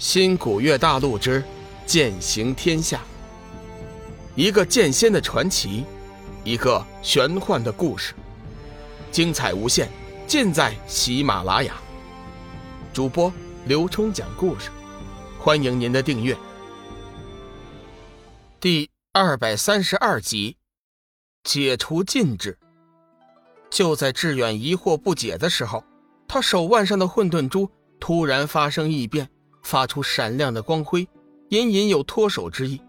新古月大陆之剑行天下，一个剑仙的传奇，一个玄幻的故事，精彩无限，尽在喜马拉雅。主播刘冲讲故事，欢迎您的订阅。第二百三十二集，解除禁制。就在志远疑惑不解的时候，他手腕上的混沌珠突然发生异变。发出闪亮的光辉，隐隐有脱手之意。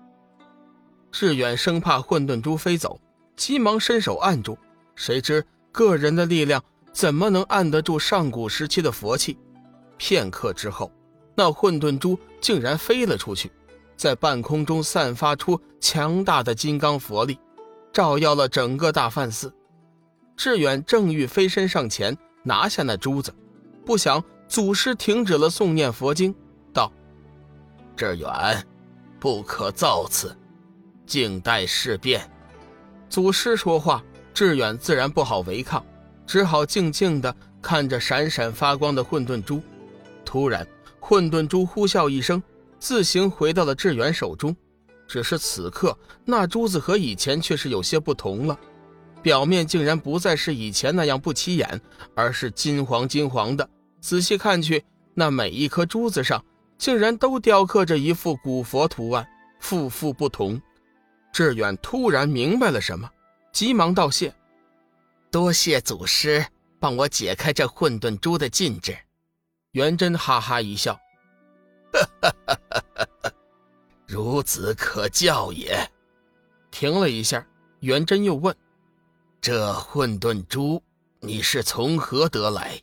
志远生怕混沌珠飞走，急忙伸手按住。谁知个人的力量怎么能按得住上古时期的佛器？片刻之后，那混沌珠竟然飞了出去，在半空中散发出强大的金刚佛力，照耀了整个大梵寺。志远正欲飞身上前拿下那珠子，不想祖师停止了诵念佛经。志远，不可造次，静待事变。祖师说话，志远自然不好违抗，只好静静地看着闪闪发光的混沌珠。突然，混沌珠呼啸一声，自行回到了志远手中。只是此刻，那珠子和以前却是有些不同了，表面竟然不再是以前那样不起眼，而是金黄金黄的。仔细看去，那每一颗珠子上。竟然都雕刻着一幅古佛图案，幅幅不同。志远突然明白了什么，急忙道谢：“多谢祖师帮我解开这混沌珠的禁制。”元真哈哈一笑：“哈哈哈哈哈，孺子可教也。”停了一下，元真又问：“这混沌珠你是从何得来？”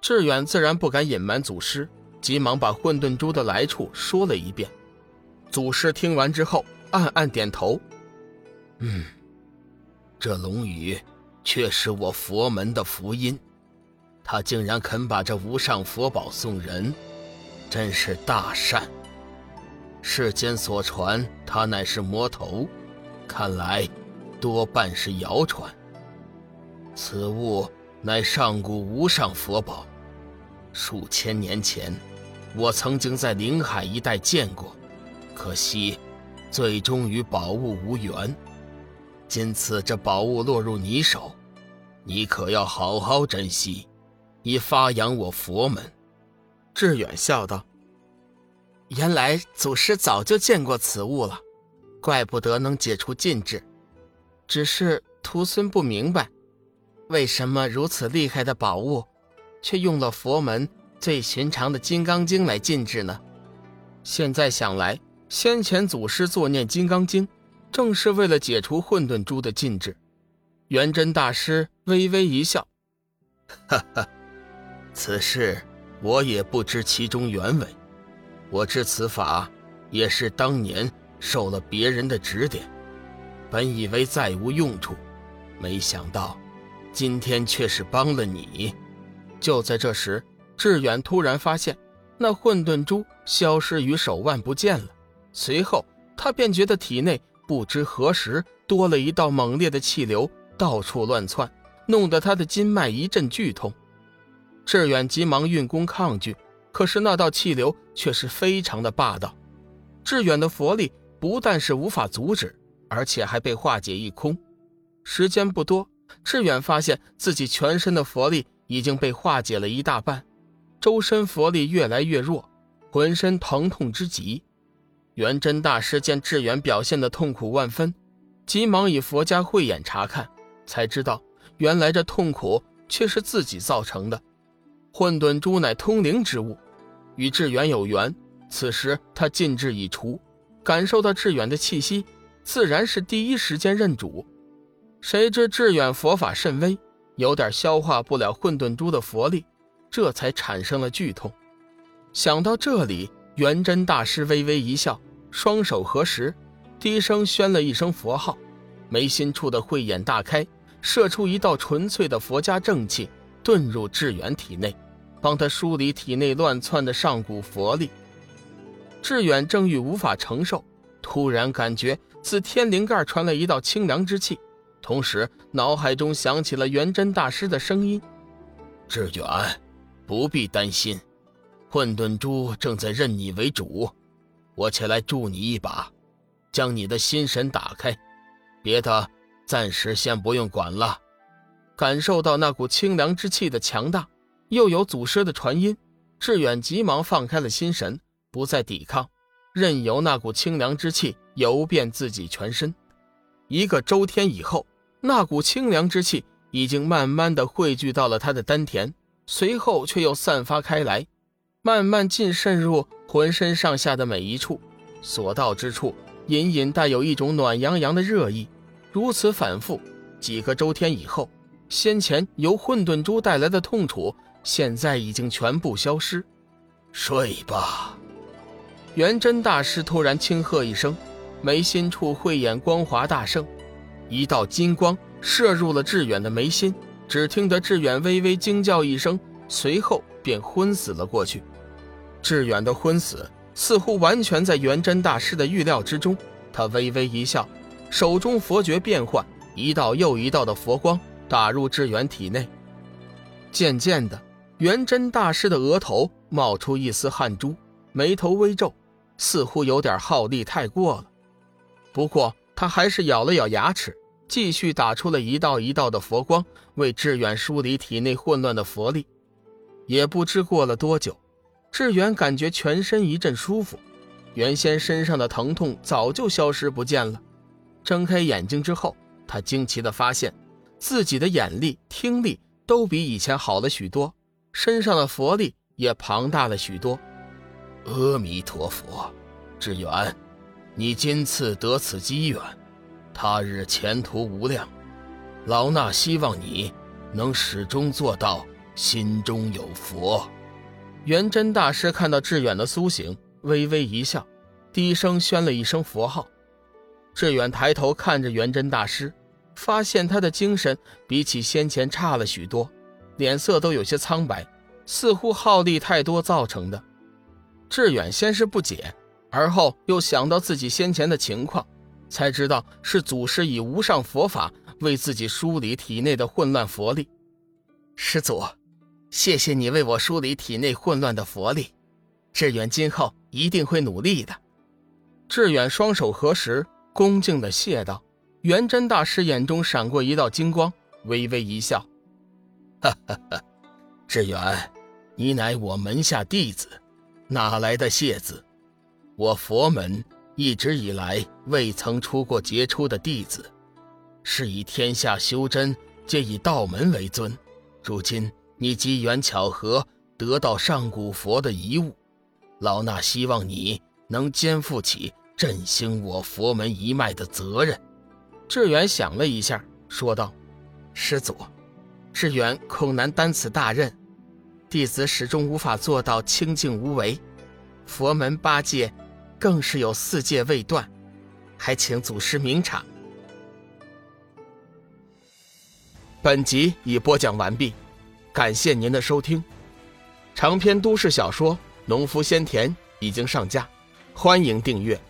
志远自然不敢隐瞒祖师。急忙把混沌珠的来处说了一遍，祖师听完之后暗暗点头：“嗯，这龙宇却是我佛门的福音，他竟然肯把这无上佛宝送人，真是大善。世间所传他乃是魔头，看来多半是谣传。此物乃上古无上佛宝。”数千年前，我曾经在临海一带见过，可惜，最终与宝物无缘。今次这宝物落入你手，你可要好好珍惜，以发扬我佛门。”志远笑道，“原来祖师早就见过此物了，怪不得能解除禁制。只是徒孙不明白，为什么如此厉害的宝物？”却用了佛门最寻常的《金刚经》来禁制呢？现在想来，先前祖师作念《金刚经》，正是为了解除混沌珠的禁制。元真大师微微一笑：“哈哈，此事我也不知其中原委。我知此法也是当年受了别人的指点，本以为再无用处，没想到今天却是帮了你。”就在这时，志远突然发现，那混沌珠消失于手腕不见了。随后，他便觉得体内不知何时多了一道猛烈的气流，到处乱窜，弄得他的筋脉一阵剧痛。志远急忙运功抗拒，可是那道气流却是非常的霸道。志远的佛力不但是无法阻止，而且还被化解一空。时间不多，志远发现自己全身的佛力。已经被化解了一大半，周身佛力越来越弱，浑身疼痛之极。元真大师见志远表现的痛苦万分，急忙以佛家慧眼查看，才知道原来这痛苦却是自己造成的。混沌珠乃通灵之物，与志远有缘。此时他禁制已除，感受到志远的气息，自然是第一时间认主。谁知志远佛法甚微。有点消化不了混沌珠的佛力，这才产生了剧痛。想到这里，元真大师微微一笑，双手合十，低声宣了一声佛号，眉心处的慧眼大开，射出一道纯粹的佛家正气，遁入志远体内，帮他梳理体内乱窜的上古佛力。志远正欲无法承受，突然感觉自天灵盖传来一道清凉之气。同时，脑海中响起了元真大师的声音：“志远，不必担心，混沌珠正在认你为主，我且来助你一把，将你的心神打开。别的暂时先不用管了。感受到那股清凉之气的强大，又有祖师的传音，志远急忙放开了心神，不再抵抗，任由那股清凉之气游遍自己全身。一个周天以后，那股清凉之气已经慢慢的汇聚到了他的丹田，随后却又散发开来，慢慢进渗入浑身上下的每一处，所到之处隐隐带有一种暖洋洋的热意。如此反复几个周天以后。先前由混沌珠带来的痛楚，现在已经全部消失。睡吧。元真大师突然轻喝一声，眉心处慧眼光华大盛，一道金光射入了志远的眉心。只听得志远微微惊叫一声，随后便昏死了过去。志远的昏死似乎完全在元真大师的预料之中。他微微一笑，手中佛诀变换，一道又一道的佛光。打入志远体内，渐渐的，元真大师的额头冒出一丝汗珠，眉头微皱，似乎有点耗力太过了。不过他还是咬了咬牙齿，继续打出了一道一道的佛光，为志远梳理体内混乱的佛力。也不知过了多久，志远感觉全身一阵舒服，原先身上的疼痛早就消失不见了。睁开眼睛之后，他惊奇地发现。自己的眼力、听力都比以前好了许多，身上的佛力也庞大了许多。阿弥陀佛，志远，你今次得此机缘，他日前途无量。老衲希望你能始终做到心中有佛。元真大师看到志远的苏醒，微微一笑，低声宣了一声佛号。志远抬头看着元真大师。发现他的精神比起先前差了许多，脸色都有些苍白，似乎耗力太多造成的。志远先是不解，而后又想到自己先前的情况，才知道是祖师以无上佛法为自己梳理体内的混乱佛力。师祖，谢谢你为我梳理体内混乱的佛力，志远今后一定会努力的。志远双手合十，恭敬的谢道。元真大师眼中闪过一道金光，微微一笑：“哈哈哈，志远，你乃我门下弟子，哪来的谢字？我佛门一直以来未曾出过杰出的弟子，是以天下修真皆以道门为尊。如今你机缘巧合得到上古佛的遗物，老衲希望你能肩负起振兴我佛门一脉的责任。”志远想了一下，说道：“师祖，志远恐难担此大任，弟子始终无法做到清净无为。佛门八戒，更是有四戒未断，还请祖师明察。”本集已播讲完毕，感谢您的收听。长篇都市小说《农夫先田》已经上架，欢迎订阅。